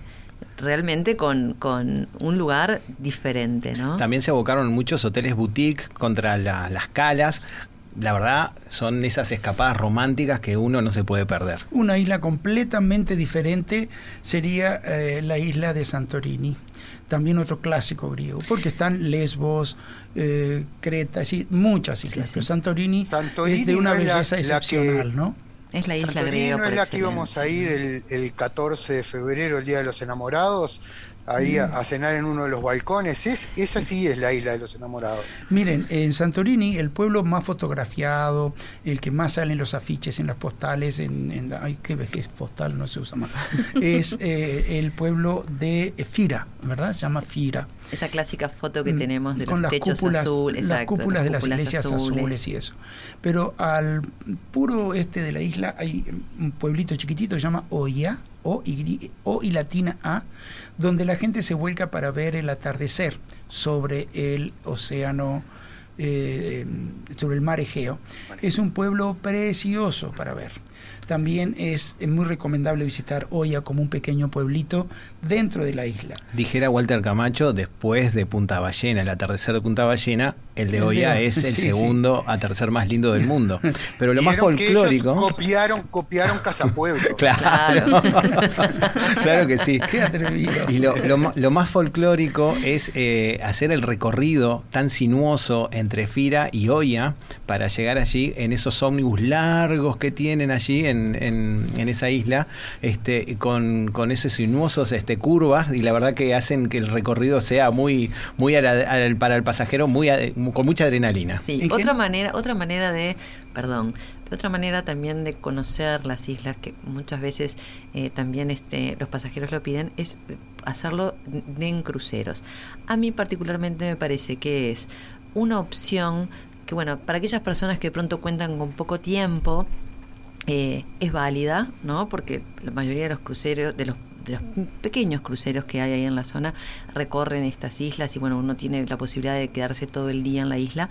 realmente con, con un lugar diferente, ¿no? También se abocaron muchos hoteles boutique contra la- las calas. La verdad, son esas escapadas románticas que uno no se puede perder. Una isla completamente diferente sería eh, la isla de Santorini. También otro clásico griego, porque están Lesbos, eh, Creta, es decir, muchas islas. Pero Santorini, Santorini es de una no es la- belleza la que- excepcional, ¿no? es la isla Santorini griega no es la que íbamos a ir el, el 14 de febrero, el Día de los Enamorados, ahí a, a cenar en uno de los balcones. Es, esa sí es la isla de los enamorados. Miren, en Santorini, el pueblo más fotografiado, el que más salen los afiches en las postales, en, en- ay, qué vejez postal, no se usa más, es eh, el pueblo de Fira, ¿verdad? Se llama Fira. Esa clásica foto que Mm, tenemos de con los las techos cúpulas, azules, las exacto, cúpulas de las cúpulas iglesias azules. y eso. Pero al puro este de la isla hay un pueblito chiquitito que se llama Oia, o y, o y latina A, donde la gente se vuelca para ver el atardecer sobre el océano, eh, sobre el mar Egeo. Es un pueblo precioso para ver. también es muy recomendable visitar Oya como un pequeño pueblito dentro de la isla. Dijera Walter Camacho, después de Punta Ballena, el atardecer de Punta Ballena, el de hoy. es el Sí, sí. segundo atardecer más lindo del mundo. Pero lo más Vieron que ellos folclórico. copiaron, copiaron Casa Pueblo. Claro. claro que sí. Qué atrevido. Y lo, lo lo más folclórico es eh, hacer el recorrido tan sinuoso entre Fira y Oya para llegar allí en esos ómnibus largos que tienen allí en, en- en esa isla, este, con, con esos sinuosos este, curvas, y la verdad que hacen que el recorrido sea muy, muy a la- para el pasajero, muy a- con mucha adrenalina. Sí, otra manera, otra manera de, perdón, otra manera también de conocer las islas que muchas veces eh, también este, los pasajeros lo piden es hacerlo en cruceros. A mí particularmente me parece que es una opción que bueno para aquellas personas que de pronto cuentan con poco tiempo eh, es válida, ¿no? Porque la mayoría de los cruceros, de los, de los pequeños cruceros que hay ahí en la zona, recorren estas islas y bueno, uno tiene la posibilidad de quedarse todo el día en la isla,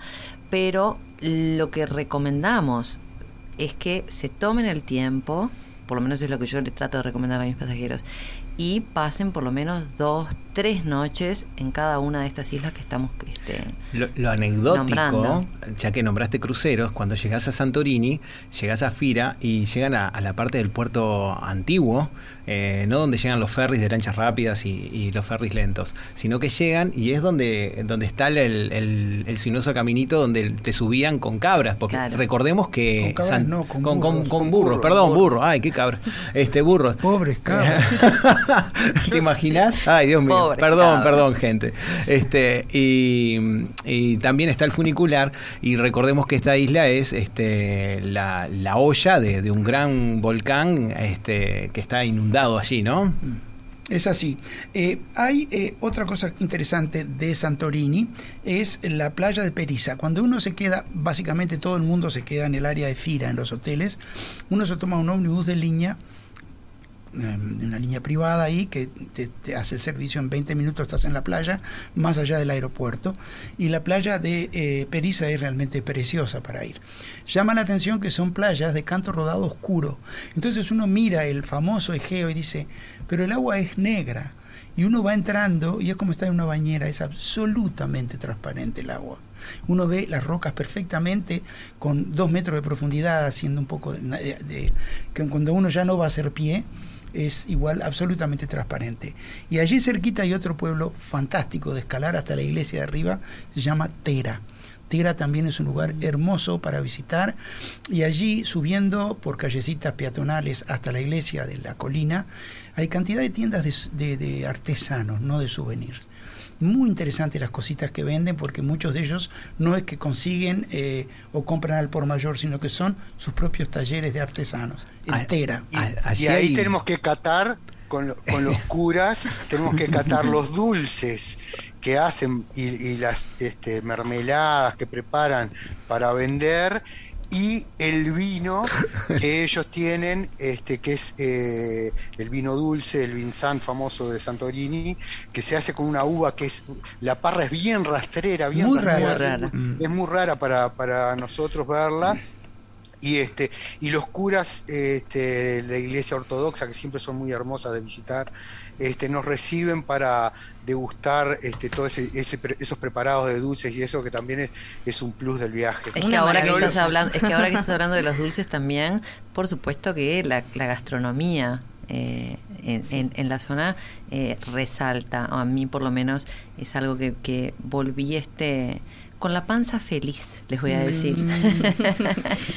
pero lo que recomendamos es que se tomen el tiempo, por lo menos es lo que yo le trato de recomendar a mis pasajeros, y pasen por lo menos dos, tres noches en cada una de estas islas que estamos este, Lo, lo anecdótico, Nombrando. ya que nombraste cruceros, cuando llegas a Santorini, llegas a Fira y llegan a, a la parte del puerto antiguo, eh, no donde llegan los ferries de lanchas rápidas y, y los ferries lentos, sino que llegan y es donde, donde está el, el, el sinuoso caminito donde te subían con cabras, porque Claro. recordemos que... Con cabras no, con con, con- burros. con Con burros, burros, perdón, burros. burros, ay, qué cabra, este burros. Pobres cabras. ¿Te imaginas? Ay, Dios mío. Pobre perdón, perdón, gente. Este, y, y también está el funicular. Y recordemos que esta isla es este, la, la olla de, de un gran volcán este, que está inundado allí, ¿no? Es así. Eh, hay eh, otra cosa interesante de Santorini, es la playa de Perisa. Cuando uno se queda, básicamente todo el mundo se queda en el área de Fira, en los hoteles, uno se toma un ómnibus de línea, una línea privada ahí, que te, hace el servicio en 20 minutos, estás en la playa, más allá del aeropuerto. Y la playa de eh, Perisa es realmente preciosa para ir. Llama la atención que son playas de canto rodado oscuro. Entonces uno mira el famoso Egeo y dice, pero el agua es negra. Y uno va entrando y es como estar en una bañera, es absolutamente transparente el agua. Uno ve las rocas perfectamente con dos metros de profundidad, haciendo un poco de, de- de- que cuando uno ya no va a hacer pie, es igual absolutamente transparente. Y allí cerquita hay otro pueblo fantástico de escalar hasta la iglesia de arriba, se llama Tera. Tera también es un lugar hermoso para visitar y allí subiendo por callecitas peatonales hasta la iglesia de la colina hay cantidad de tiendas de, de- artesanos, no de souvenirs. Muy interesantes las cositas que venden porque muchos de ellos no es que consiguen eh, o compran al por mayor, sino que son sus propios talleres de artesanos. Ah, En Tera. Y, Ah, y ahí hay- tenemos que catar con, lo- con los curas, tenemos que catar los dulces que hacen y, y las este, mermeladas que preparan para vender y el vino que ellos tienen, este, que es eh, el vino dulce, el Vincent famoso de Santorini, que se hace con una uva que es, la parra es bien rastrera, bien Muy rastrera, rara. es- Mm. es muy rara para, para nosotros verla y este y los curas este, de la iglesia ortodoxa que siempre son muy hermosas de visitar este nos reciben para degustar este todo ese, ese pre- esos preparados de dulces y eso que también es, es un plus del viaje. Es que, ahora que, estás hablando, es que ahora que estás hablando de los dulces también, por supuesto que la, la gastronomía eh, en, en- en la zona eh, resalta, o a mí por lo menos es algo que, que volví este con la panza feliz, les voy a decir.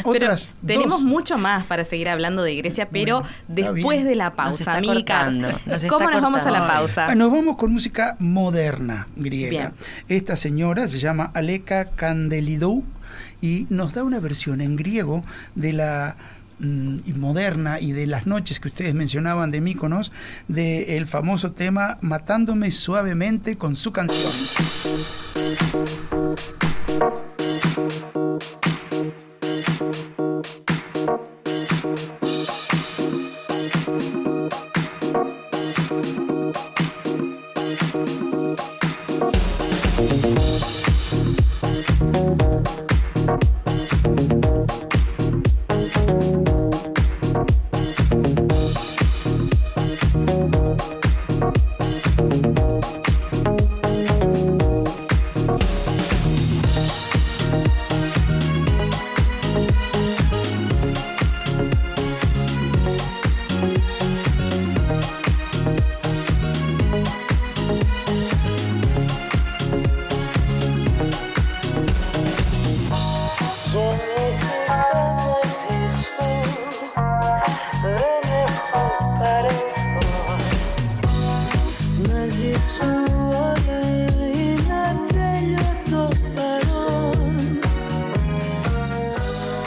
Pero Otras tenemos dos- mucho más para seguir hablando de Grecia, pero Bueno, después bien. de la pausa, cortando, nos ¿Cómo nos vamos a la pausa? Nos vamos con música moderna griega. Bien. Esta señora se llama Aleka Kandelidou y nos da una versión en griego de la mm, Mm, y moderna y de las noches que ustedes mencionaban de Míconos, del el famoso tema Matándome suavemente con su canción.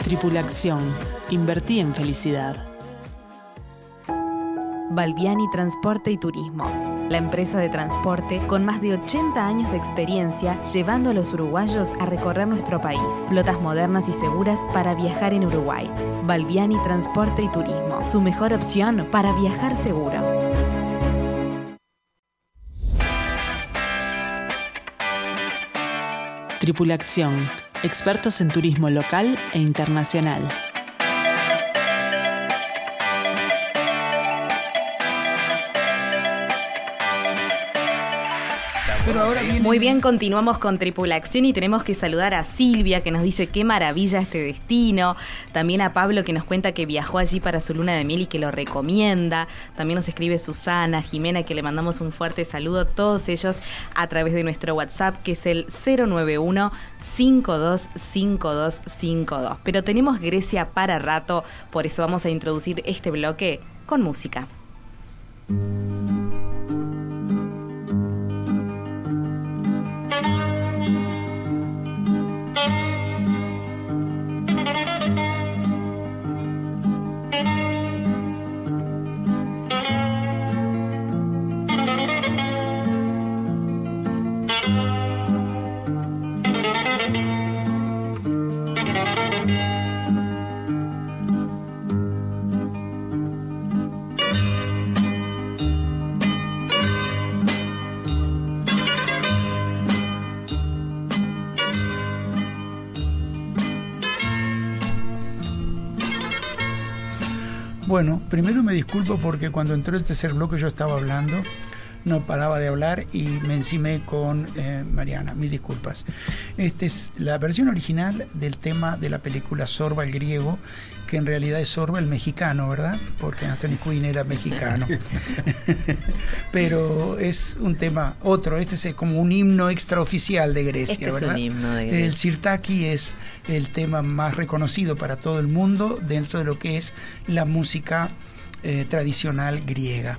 Tripulación. Invertí en felicidad. Balbiani Transporte y Turismo la empresa de transporte con más de 80 años de experiencia llevando a los uruguayos a recorrer nuestro país. Flotas modernas y seguras para viajar en Uruguay. Balbiani Transporte y Turismo, su mejor opción para viajar seguro. Tripulación. Expertos en turismo local e internacional. Pero ahora viene- Muy bien, continuamos con Tripulación y tenemos que saludar a Silvia que nos dice qué maravilla este destino. También a Pablo que nos cuenta que viajó allí para su luna de miel y que lo recomienda. También nos escribe Susana, Jimena que le mandamos un fuerte saludo. Todos ellos a través de nuestro WhatsApp que es el 091 525252. Pero tenemos Grecia para rato, por eso vamos a introducir este bloque con música. Bueno, primero me disculpo porque cuando entró el tercer bloque yo estaba hablando, no paraba de hablar y me encimé con eh, Mariana, mil disculpas. Esta es la versión original del tema de la película Sorba el griego, que en realidad es Sorba el mexicano, ¿verdad? Porque Anthony Quinn era mexicano. Pero es un tema otro, este es como un himno extraoficial de Grecia, Este es un ¿verdad? himno de El Grecia. Sirtaki es el tema más reconocido para todo el mundo dentro de lo que es la música eh, tradicional griega.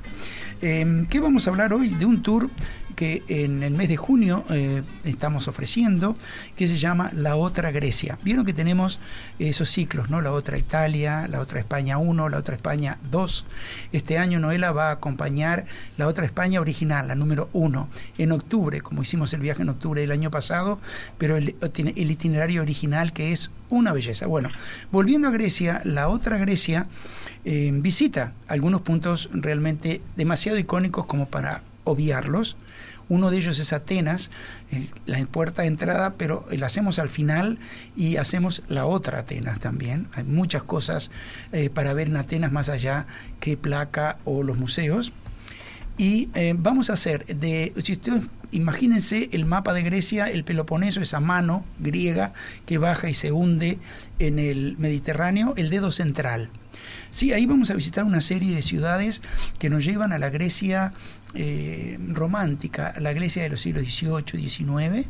Eh, ¿Qué vamos a hablar hoy? De un tour que en el mes de junio eh, estamos ofreciendo, que se llama La Otra Grecia. Vieron que tenemos esos ciclos, ¿no? La Otra Italia, La Otra España 1, La Otra España 2. Este año Noela va a acompañar La Otra España original, la número 1, en octubre, como hicimos el viaje en octubre del año pasado, pero el, el itinerario original que es una belleza. Bueno, volviendo a Grecia, La Otra Grecia eh, visita algunos puntos realmente demasiado icónicos como para obviarlos. Uno de ellos es Atenas, la puerta de entrada, pero la hacemos al final y hacemos la otra Atenas también. Hay muchas cosas eh, para ver en Atenas más allá que placa o los museos. Y eh, vamos a hacer de, si imagínense el mapa de Grecia, el Peloponeso, esa mano griega que baja y se hunde en el Mediterráneo, el dedo central. Sí, ahí vamos a visitar una serie de ciudades que nos llevan a la Grecia eh, romántica, a la Grecia de los siglos XVIII, XIX,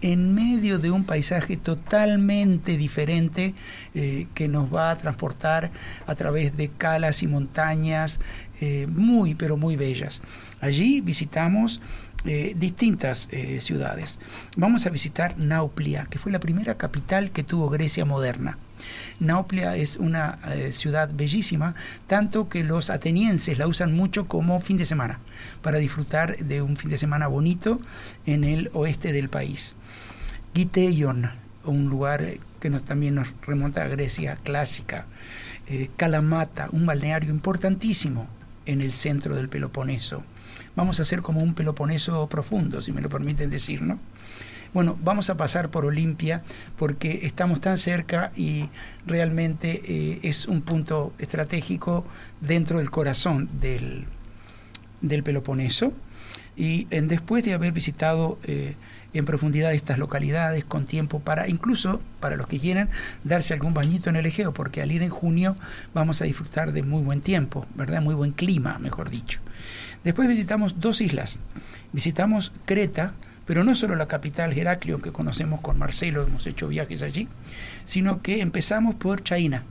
en medio de un paisaje totalmente diferente eh, que nos va a transportar a través de calas y montañas eh, muy, pero muy bellas. Allí visitamos distintas ciudades. Vamos a visitar Nauplia, que fue la primera capital que tuvo Grecia moderna. Nauplia es una eh, ciudad bellísima, tanto que los atenienses la usan mucho como fin de semana, para disfrutar de un fin de semana bonito en el oeste del país. Giteion, un lugar que nos, también nos remonta a Grecia clásica. Eh, Kalamata, un balneario importantísimo en el centro del Peloponeso. Vamos a hacer como un Peloponeso profundo, si me lo permiten decir, ¿no? Bueno, vamos a pasar por Olimpia porque estamos tan cerca y realmente eh, es un punto estratégico dentro del corazón del, del Peloponeso. Y después de haber visitado eh, en profundidad estas localidades con tiempo para, incluso para los que quieran, darse algún bañito en el Egeo, porque al ir en junio vamos a disfrutar de muy buen tiempo, ¿verdad? Muy buen clima, mejor dicho. Después visitamos dos islas. Visitamos Creta, pero no solo la capital Heraclio que conocemos con Marcelo, hemos hecho viajes allí, sino que empezamos por Chaina.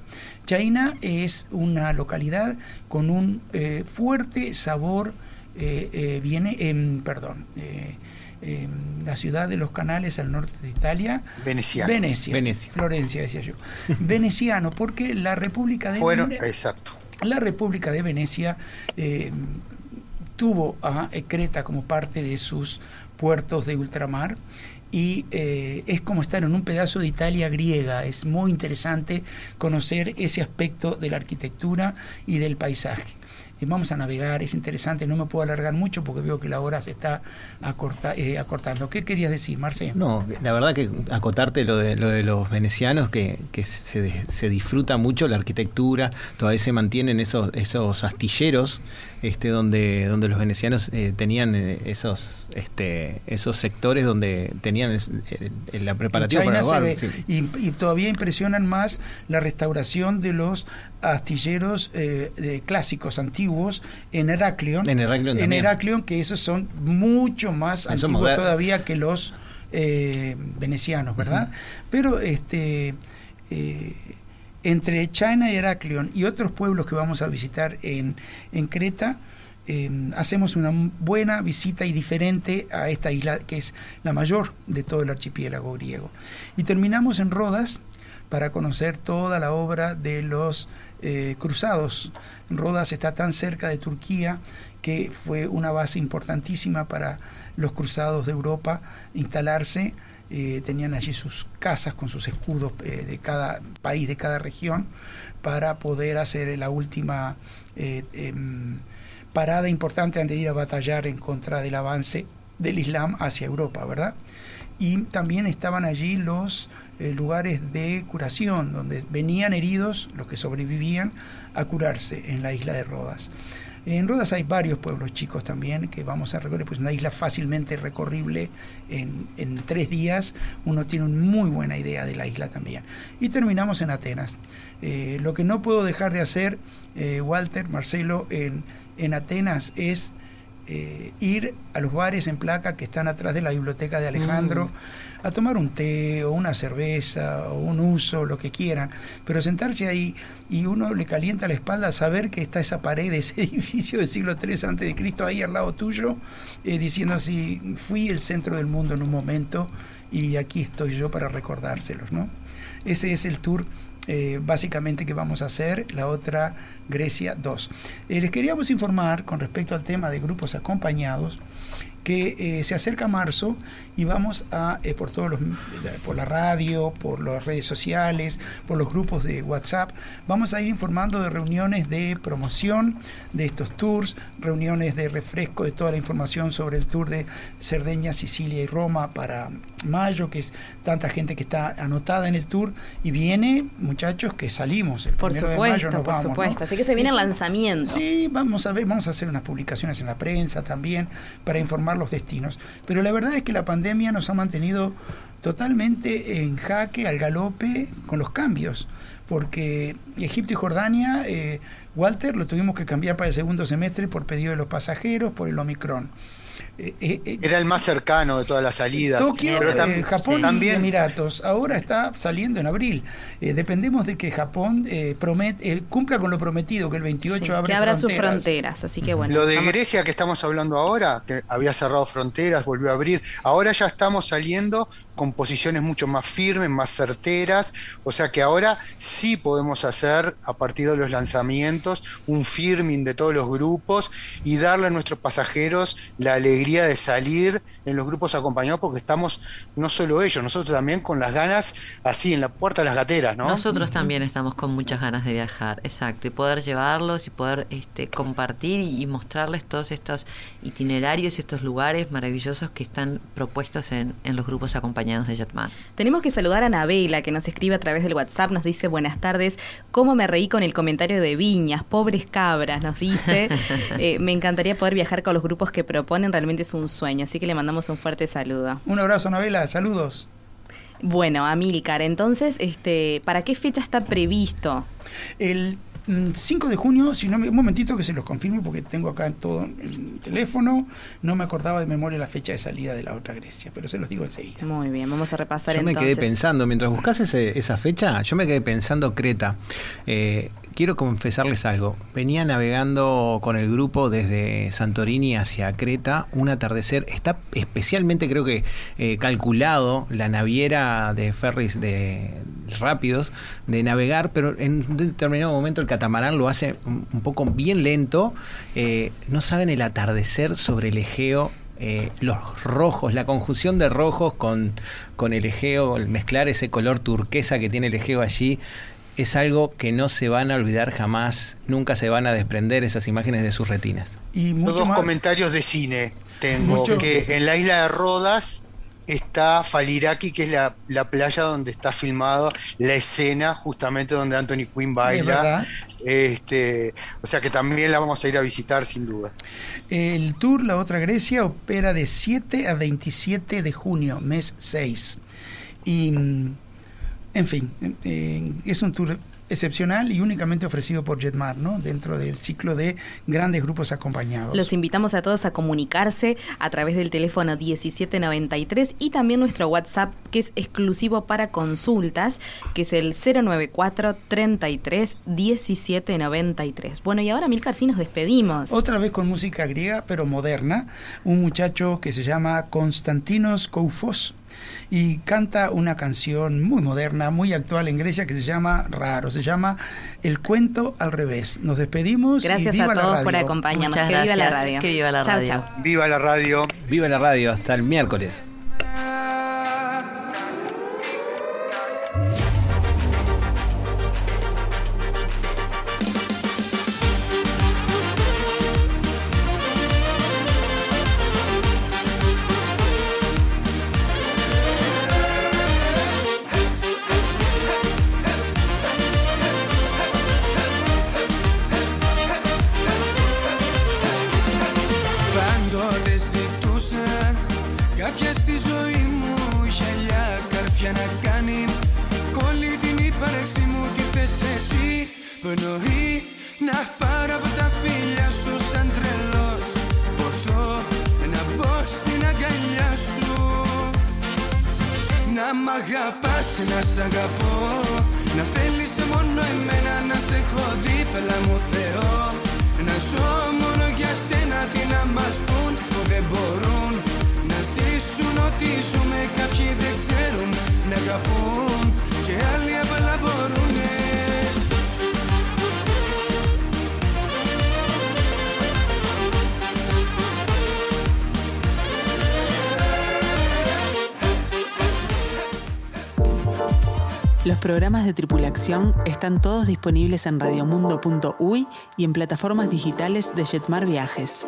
Chaina es una localidad con un eh, fuerte sabor, eh, eh, viene, perdón, eh, la ciudad de los canales al norte de Italia. Veneciano. Venecia. Venecia. Florencia, decía yo. Veneciano, porque la República de Fueron, Vene- exacto. la República de Venecia eh, tuvo a Creta como parte de sus puertos de ultramar y eh, es como estar en un pedazo de Italia griega. Es muy interesante conocer ese aspecto de la arquitectura y del paisaje. Eh, vamos a navegar, es interesante, no me puedo alargar mucho porque veo que la hora se está acorta- eh, acortando. ¿Qué querías decir, Marce? No, la verdad que acotarte lo de, lo de los venecianos, que, que se, se disfruta mucho la arquitectura, todavía se mantienen esos, esos astilleros este, donde, donde los venecianos eh, tenían eh, esos, este, esos sectores donde tenían es- eh, eh, la preparativa para el bar, ve. sí. y, y todavía impresionan más la restauración de los astilleros eh, de clásicos antiguos en Heraclion. En Heraclion En. Heraclion, que esos son mucho más antiguos todavía que los eh, venecianos, ¿verdad? Pero este eh, entre China y Heraclion y otros pueblos que vamos a visitar en, en Creta, eh, hacemos una buena visita y diferente a esta isla que es la mayor de todo el archipiélago griego. Y terminamos en Rodas para conocer toda la obra de los eh, cruzados. Rodas está tan cerca de Turquía que fue una base importantísima para los cruzados de Europa instalarse. Eh, tenían allí sus casas con sus escudos eh, de cada país, de cada región, para poder hacer la última eh, em, parada importante antes de ir a batallar en contra del avance del Islam hacia Europa, ¿verdad? Y también estaban allí los lugares de curación, donde venían heridos, los que sobrevivían, a curarse en la isla de Rodas. En Rodas hay varios pueblos chicos también que vamos a recorrer, pues una isla fácilmente recorrible en, tres días. Uno tiene una muy buena idea de la isla también. Y terminamos en Atenas. Eh, lo que no puedo dejar de hacer, eh, Walter, Marcelo, en, en Atenas es eh, ir a los bares en placa que están atrás de la biblioteca de Alejandro a tomar un té o una cerveza o un uso, lo que quieran, pero sentarse ahí y uno le calienta la espalda saber que está esa pared ese edificio del siglo III antes de Cristo ahí al lado tuyo, eh, diciendo así, fui el centro del mundo en un momento y aquí estoy yo para recordárselos, ¿no? Ese es el tour eh, básicamente que vamos a hacer, la otra Grecia 2. Eh, les queríamos informar con respecto al tema de grupos acompañados que eh, se acerca marzo y vamos a eh, por todos los por la radio, por las redes sociales, por los grupos de WhatsApp, vamos a ir informando de reuniones de promoción de estos tours, reuniones de refresco de toda la información sobre el tour de Cerdeña, Sicilia y Roma para mayo, que es tanta gente que está anotada en el tour y viene, muchachos, que salimos el Por primero de mayo supuesto, nos por vamos, ¿no? supuesto. Así que se viene el lanzamiento. Sí, vamos a ver, vamos a hacer unas publicaciones en la prensa también para informar los destinos. Pero la verdad es que la pandemia nos ha mantenido totalmente en jaque, al galope, con los cambios. Porque Egipto y Jordania, eh, Walter, lo tuvimos que cambiar para el segundo semestre por pedido de los pasajeros, por el Omicron. Eh, eh, Era el más cercano de todas las salidas. Tokio, Pero eh, Japón y también, Emiratos. Ahora está saliendo en abril. Eh, dependemos de que Japón eh, promet- eh, cumpla con lo prometido, que el 28 Sí, abre que abra sus fronteras. fronteras. Así que bueno. Lo de vamos- Grecia que estamos hablando ahora, que había cerrado fronteras, volvió a abrir, ahora ya estamos saliendo con posiciones mucho más firmes, más certeras, o sea que ahora sí podemos hacer, a partir de los lanzamientos, un firming de todos los grupos y darle a nuestros pasajeros la alegría de salir en los grupos acompañados, porque estamos, no solo ellos, nosotros también con las ganas así, en la puerta de las gateras, ¿no? Nosotros también estamos con muchas ganas de viajar, exacto, y poder llevarlos y poder este, compartir y, y mostrarles todos estos itinerarios y estos lugares maravillosos que están propuestos en, en los grupos acompañados de Jetman. Tenemos que saludar a Anabela, que nos escribe a través del WhatsApp, nos dice buenas tardes, cómo me reí con el comentario de Viñas, pobres cabras, nos dice, Eh, me encantaría poder viajar con los grupos que proponen, realmente es un sueño, así que le mandamos un fuerte saludo. Un abrazo, Anabela, saludos. Bueno, Amílcar, entonces, este, ¿para qué fecha está previsto? El mm, 5 de junio, si no me, un momentito que se los confirme porque tengo acá todo en el teléfono, no me acordaba de memoria la fecha de salida de la otra Grecia, pero se los digo enseguida. Muy bien, vamos a repasar Yo me entonces. quedé pensando, mientras buscas esa fecha, yo me quedé pensando Creta. Eh, quiero confesarles algo. Venía navegando con el grupo desde Santorini hacia Creta, un atardecer. Está especialmente, creo que, eh, calculado la naviera de ferries de rápidos de navegar, pero en un determinado momento el catamarán lo hace un, poco bien lento. Eh, no saben el atardecer sobre el Egeo eh, los rojos, la conjunción de rojos con, con el Egeo, el mezclar ese color turquesa que tiene el Egeo allí, es algo que no se van a olvidar jamás, nunca se van a desprender esas imágenes de sus retinas. Y mucho Dos más- comentarios de cine tengo. Mucho- Que en la isla de Rodas está Faliraki, que es la, la playa donde está filmado la escena justamente donde Anthony Quinn baila. Este, o sea que también la vamos a ir a visitar sin duda. El tour La Otra Grecia opera de 7 a 27 de junio, mes 6. Y, mm, en fin, eh, es un tour excepcional y únicamente ofrecido por Jetmar, ¿no? Dentro del ciclo de grandes grupos acompañados. Los invitamos a todos a comunicarse a través del teléfono 1793 y también nuestro WhatsApp que es exclusivo para consultas, que es el 094 33 1793. Bueno, y ahora Milcar, sí nos despedimos. Otra vez con música griega, pero moderna. Un muchacho que se llama Konstantinos Koufos y canta una canción muy moderna, muy actual en Grecia que se llama Raro, se llama El cuento al revés. Nos despedimos Gracias y viva a la todos radio. por acompañarnos. Muchas que viva la radio. Que viva la Chau, radio. chau. Viva la radio. Viva la radio, hasta el miércoles. Programas de tripulación están todos disponibles en radiomundo.uy y en plataformas digitales de Jetmar Viajes.